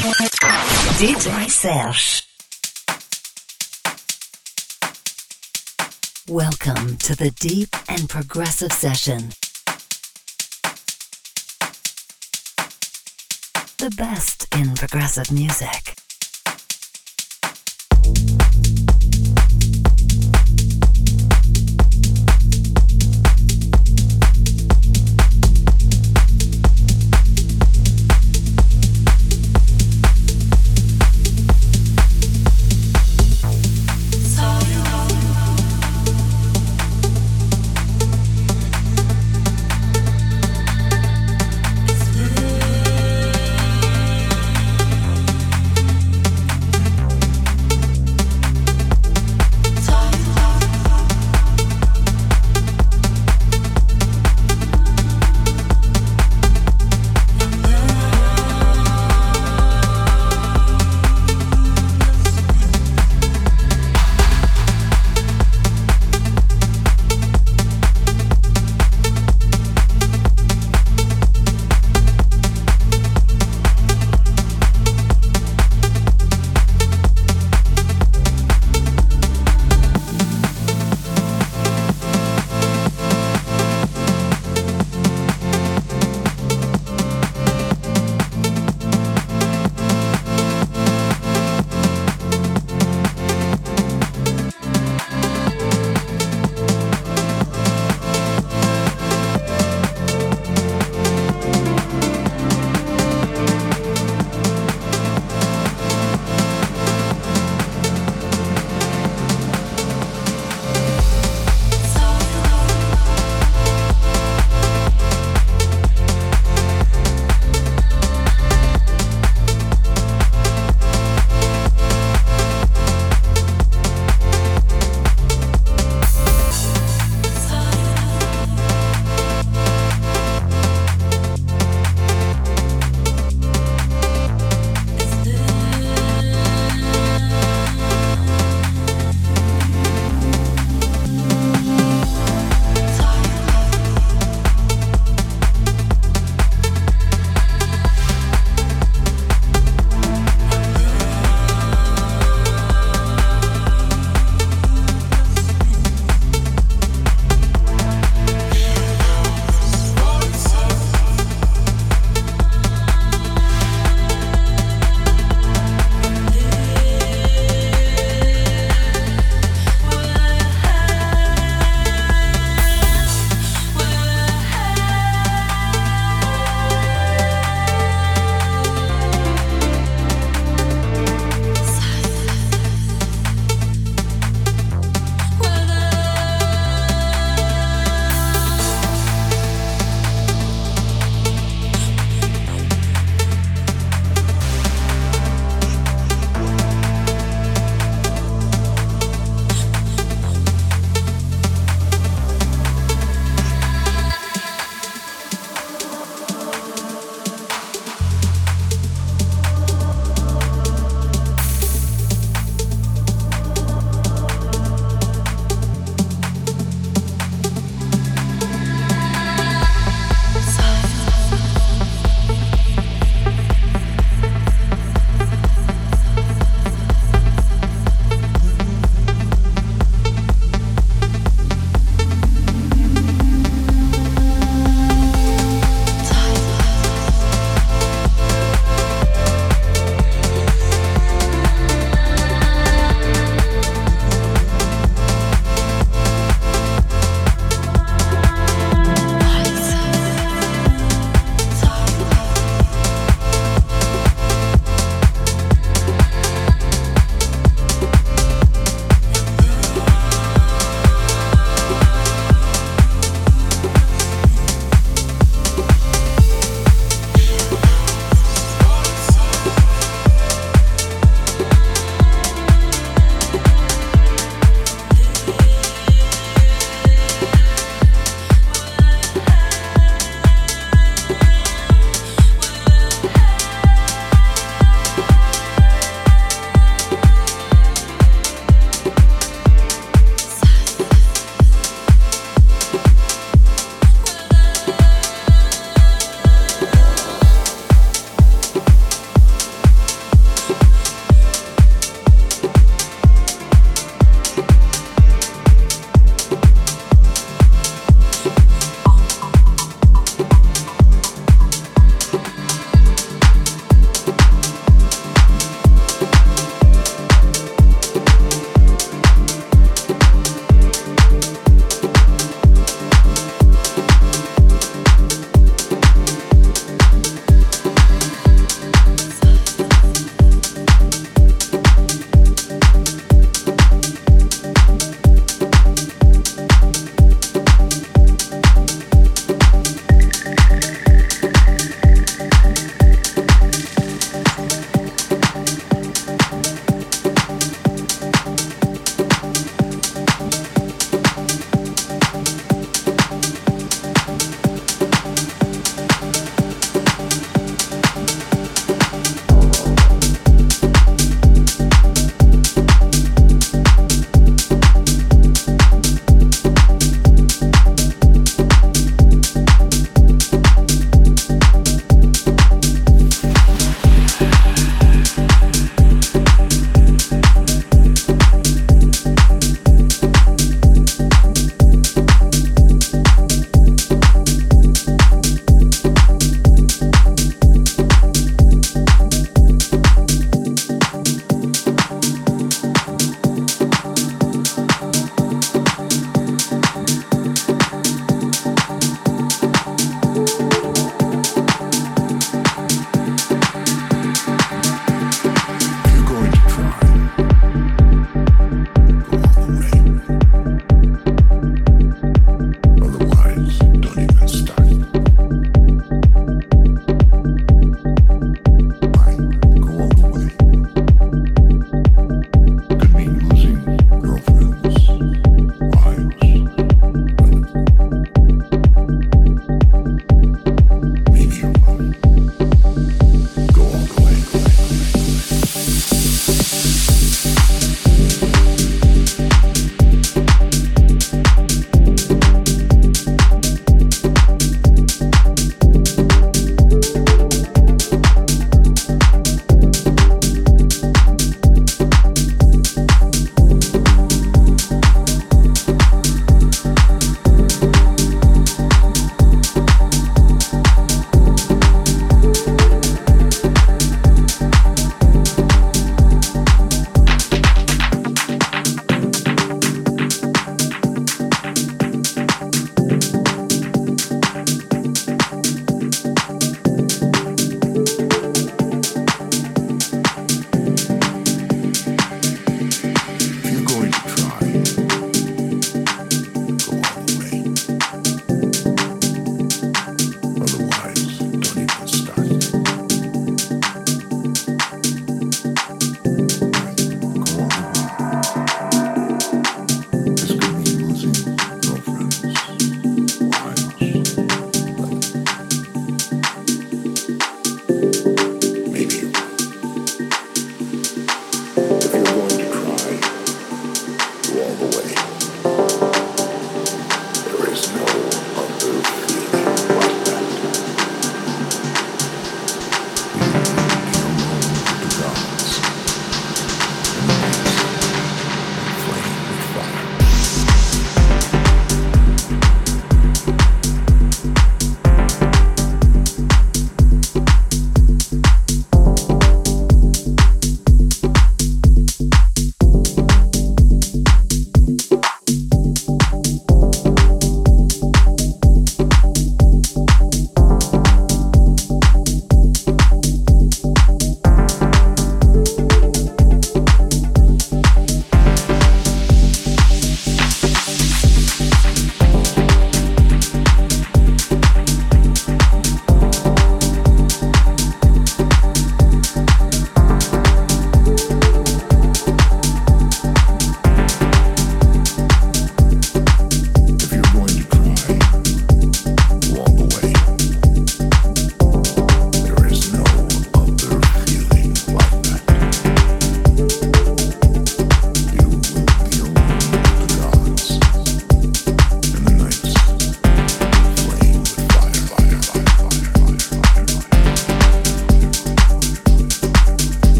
DJ Serge. Welcome to the Deep and Progressive Session. The best in progressive music.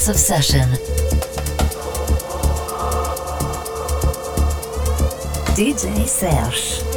Progressive session. DJ Serge.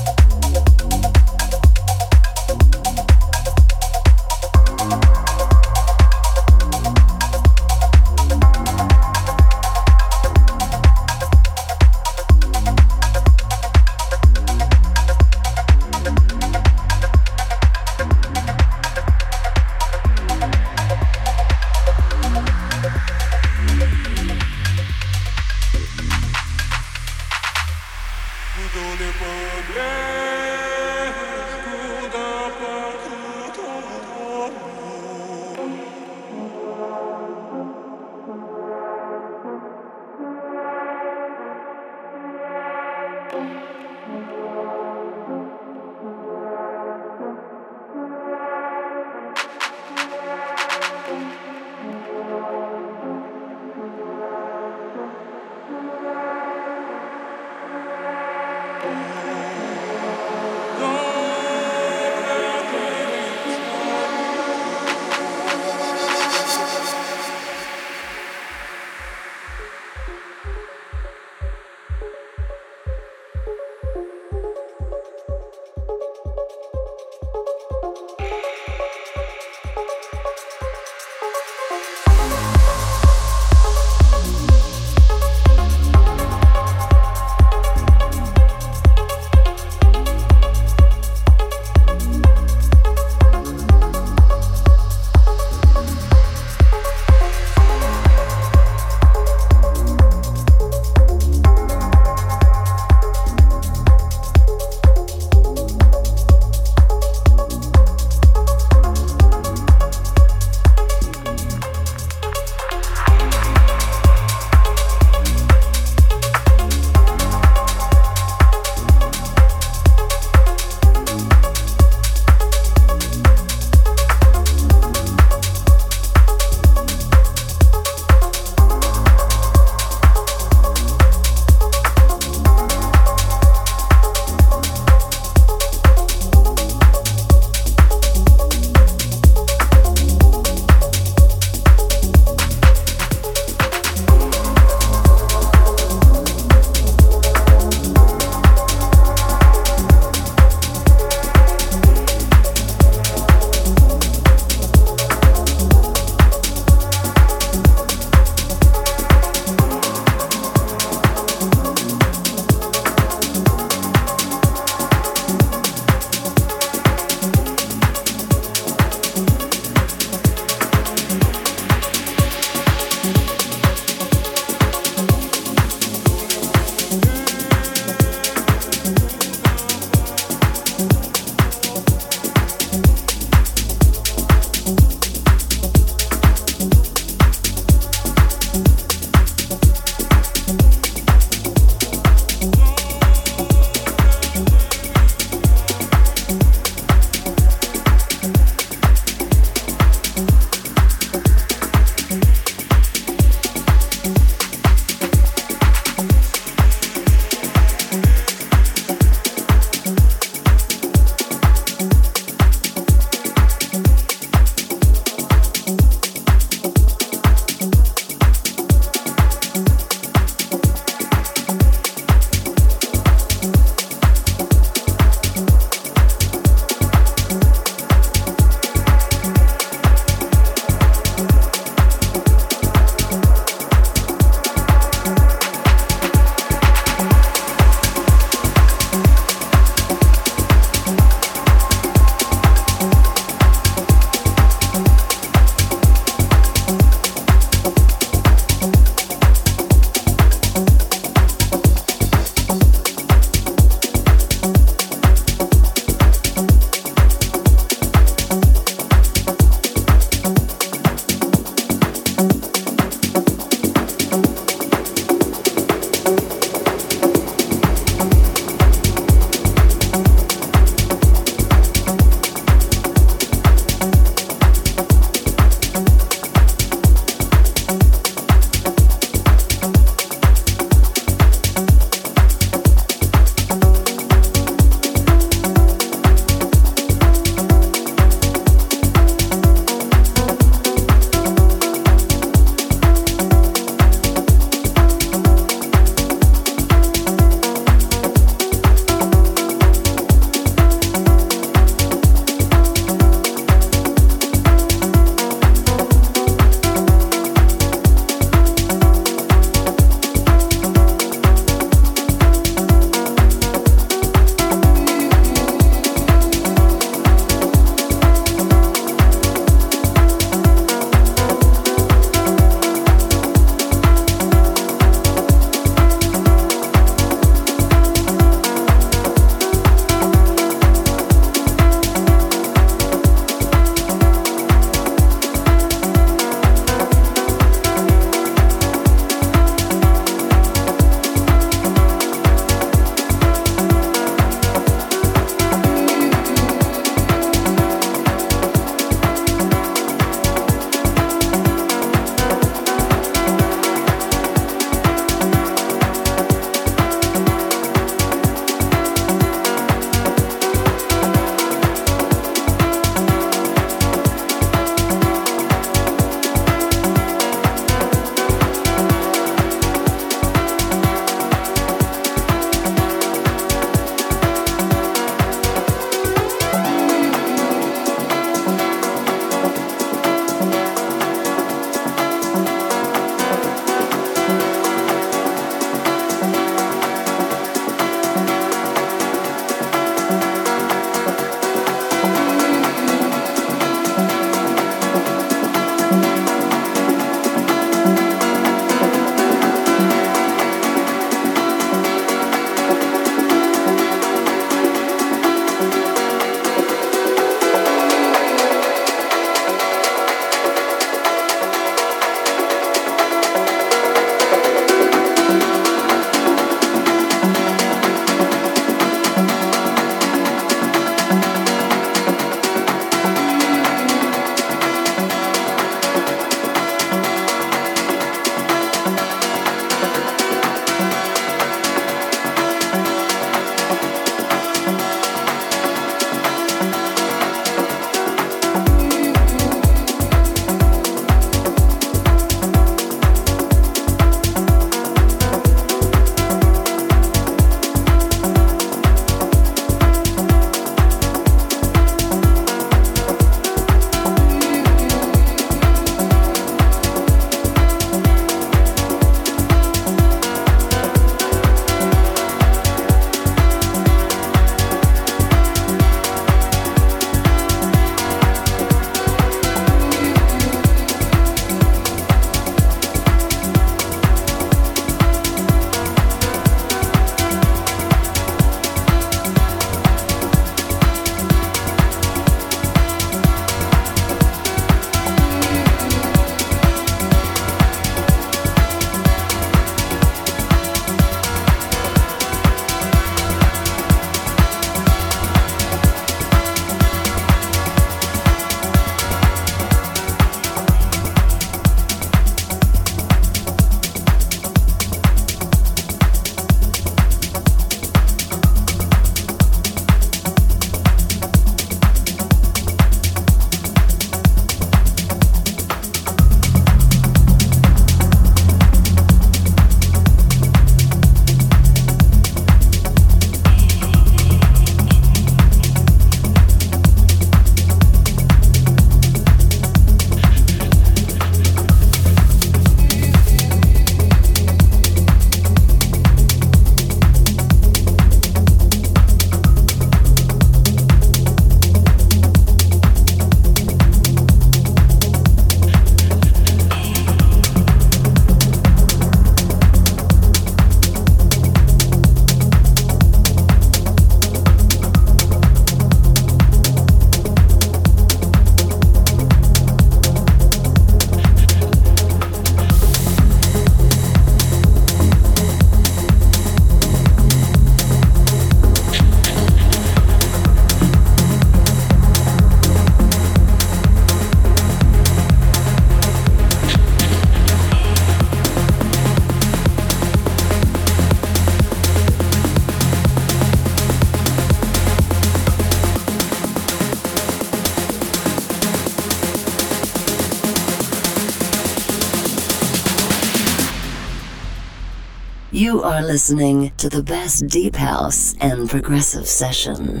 Are listening to the best deep house and progressive session.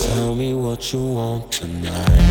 Tell me what you want tonight.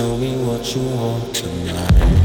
tell me what you want tonight.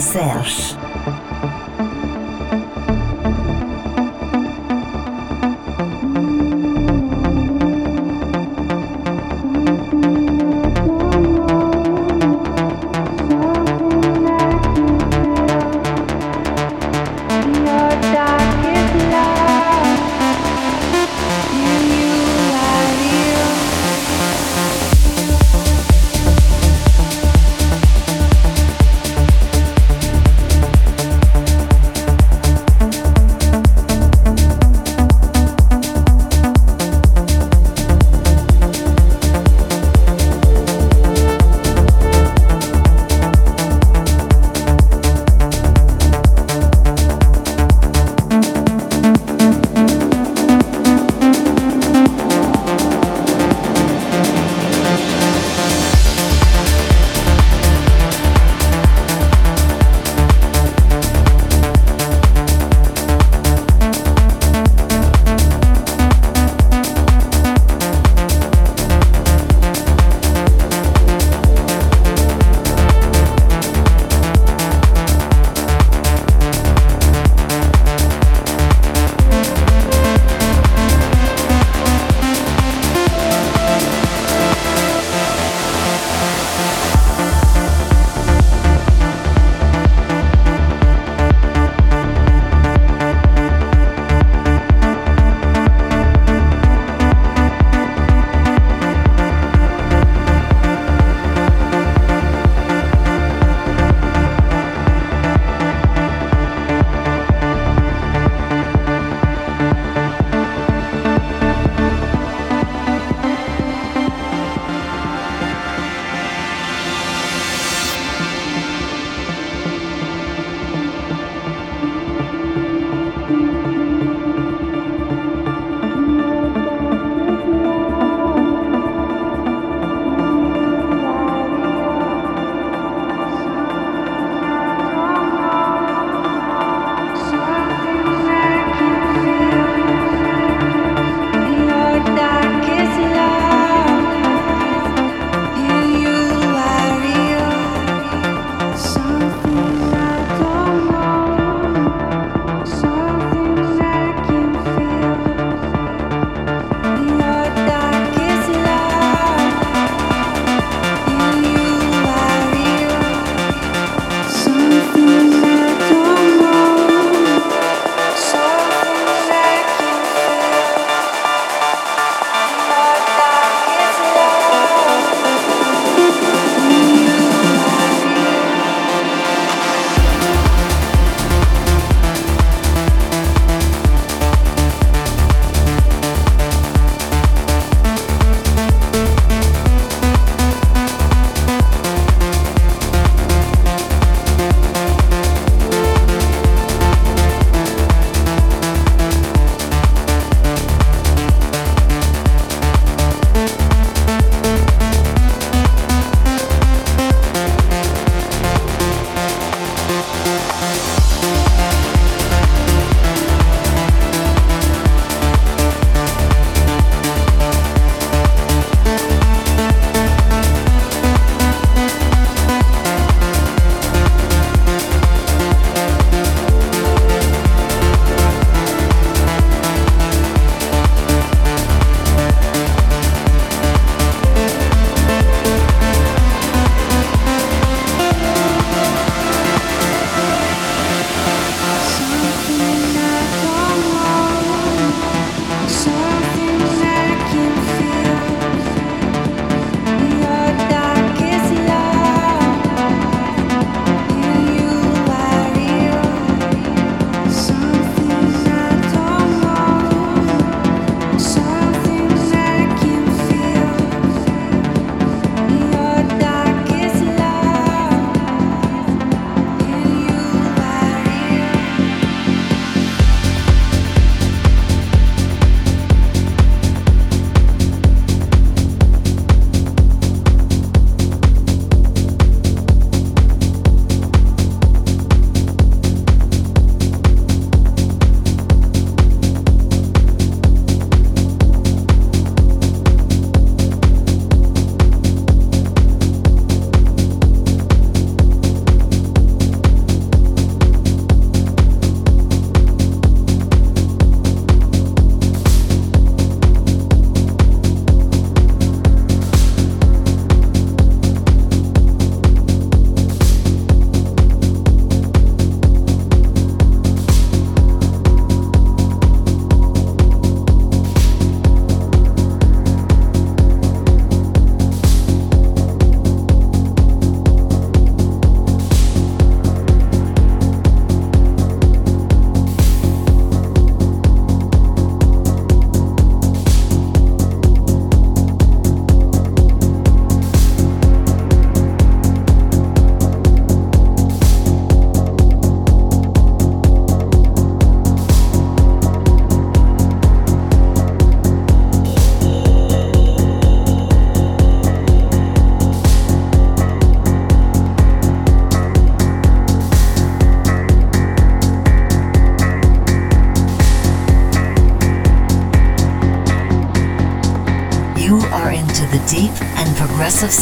Serge.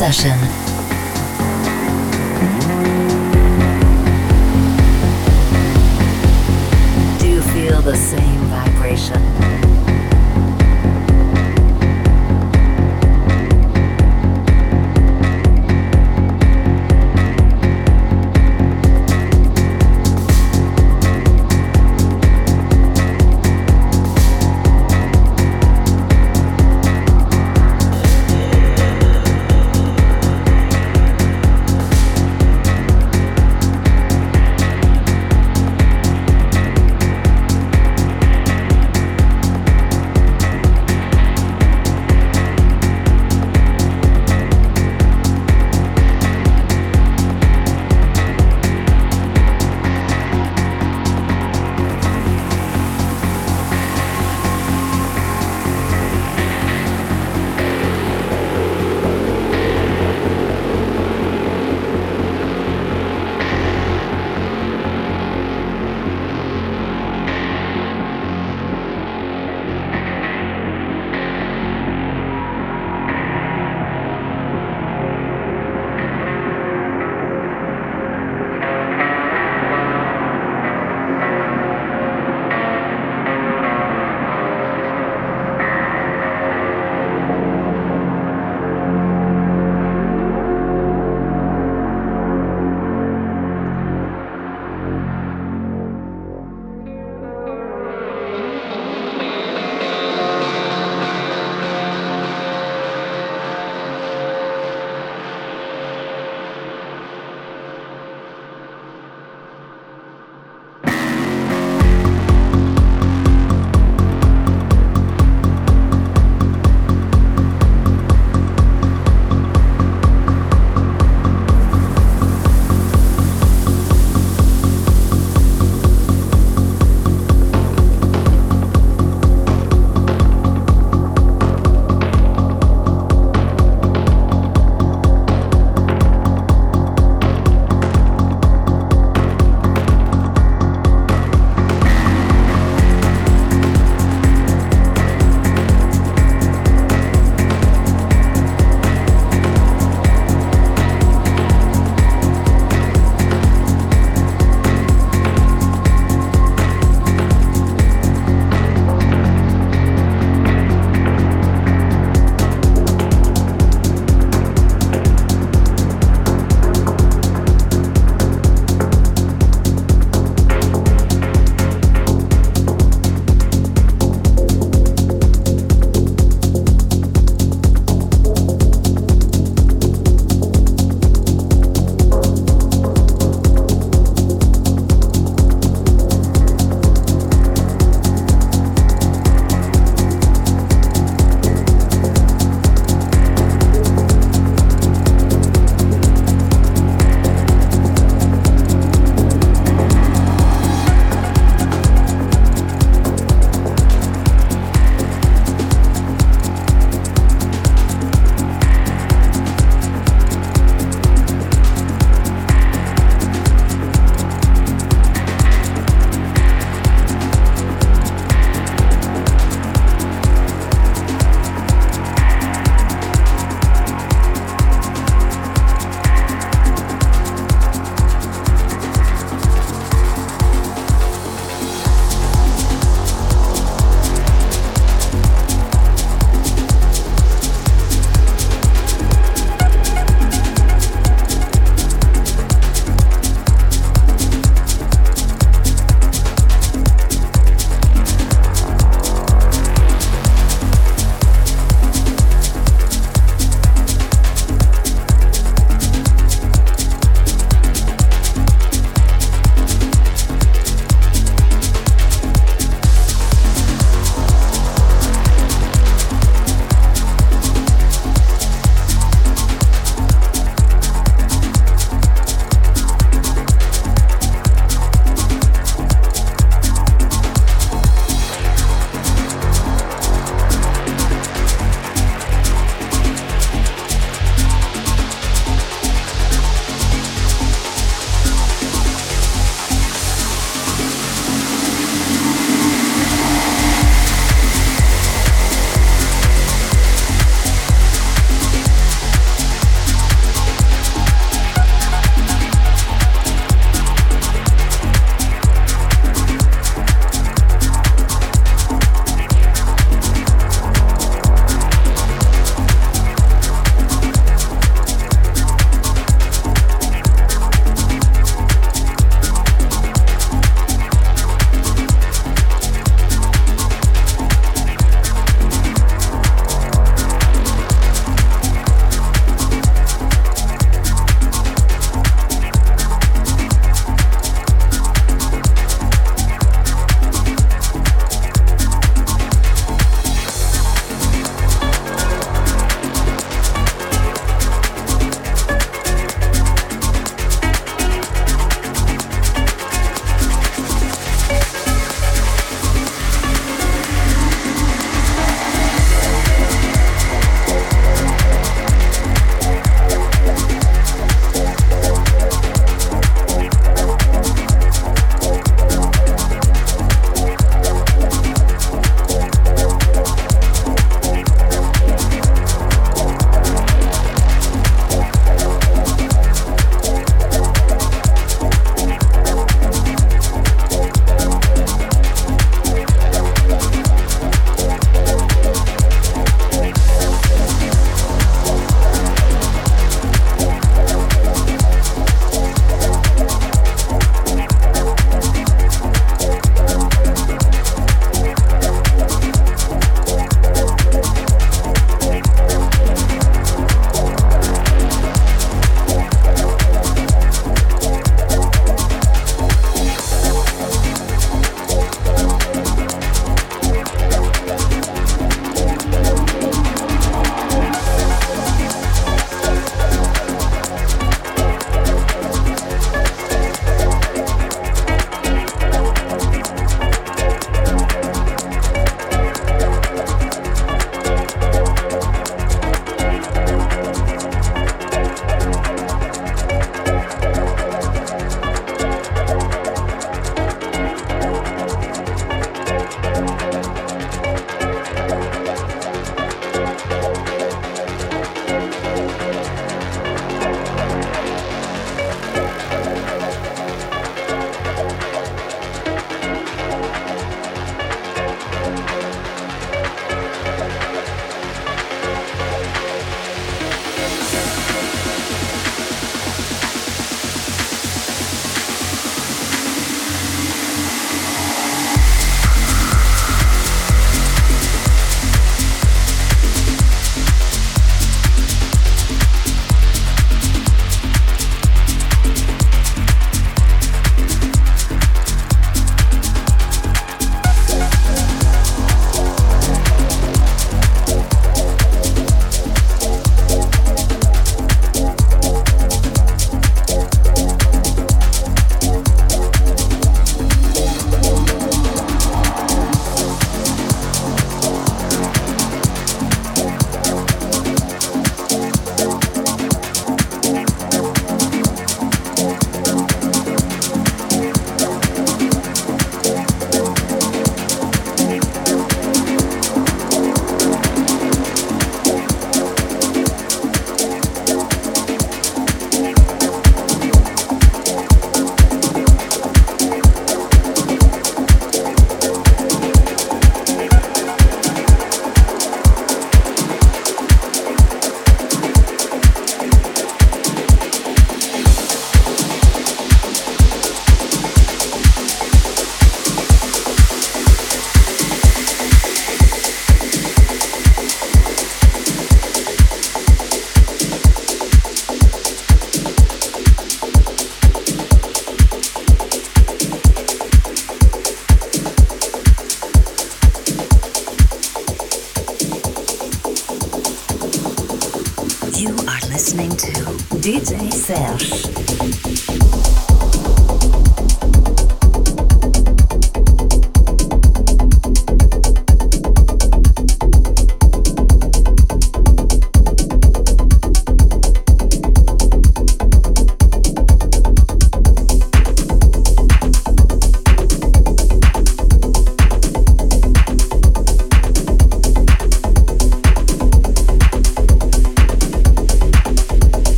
Session.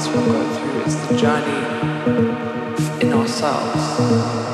Us will go through is the journey in ourselves.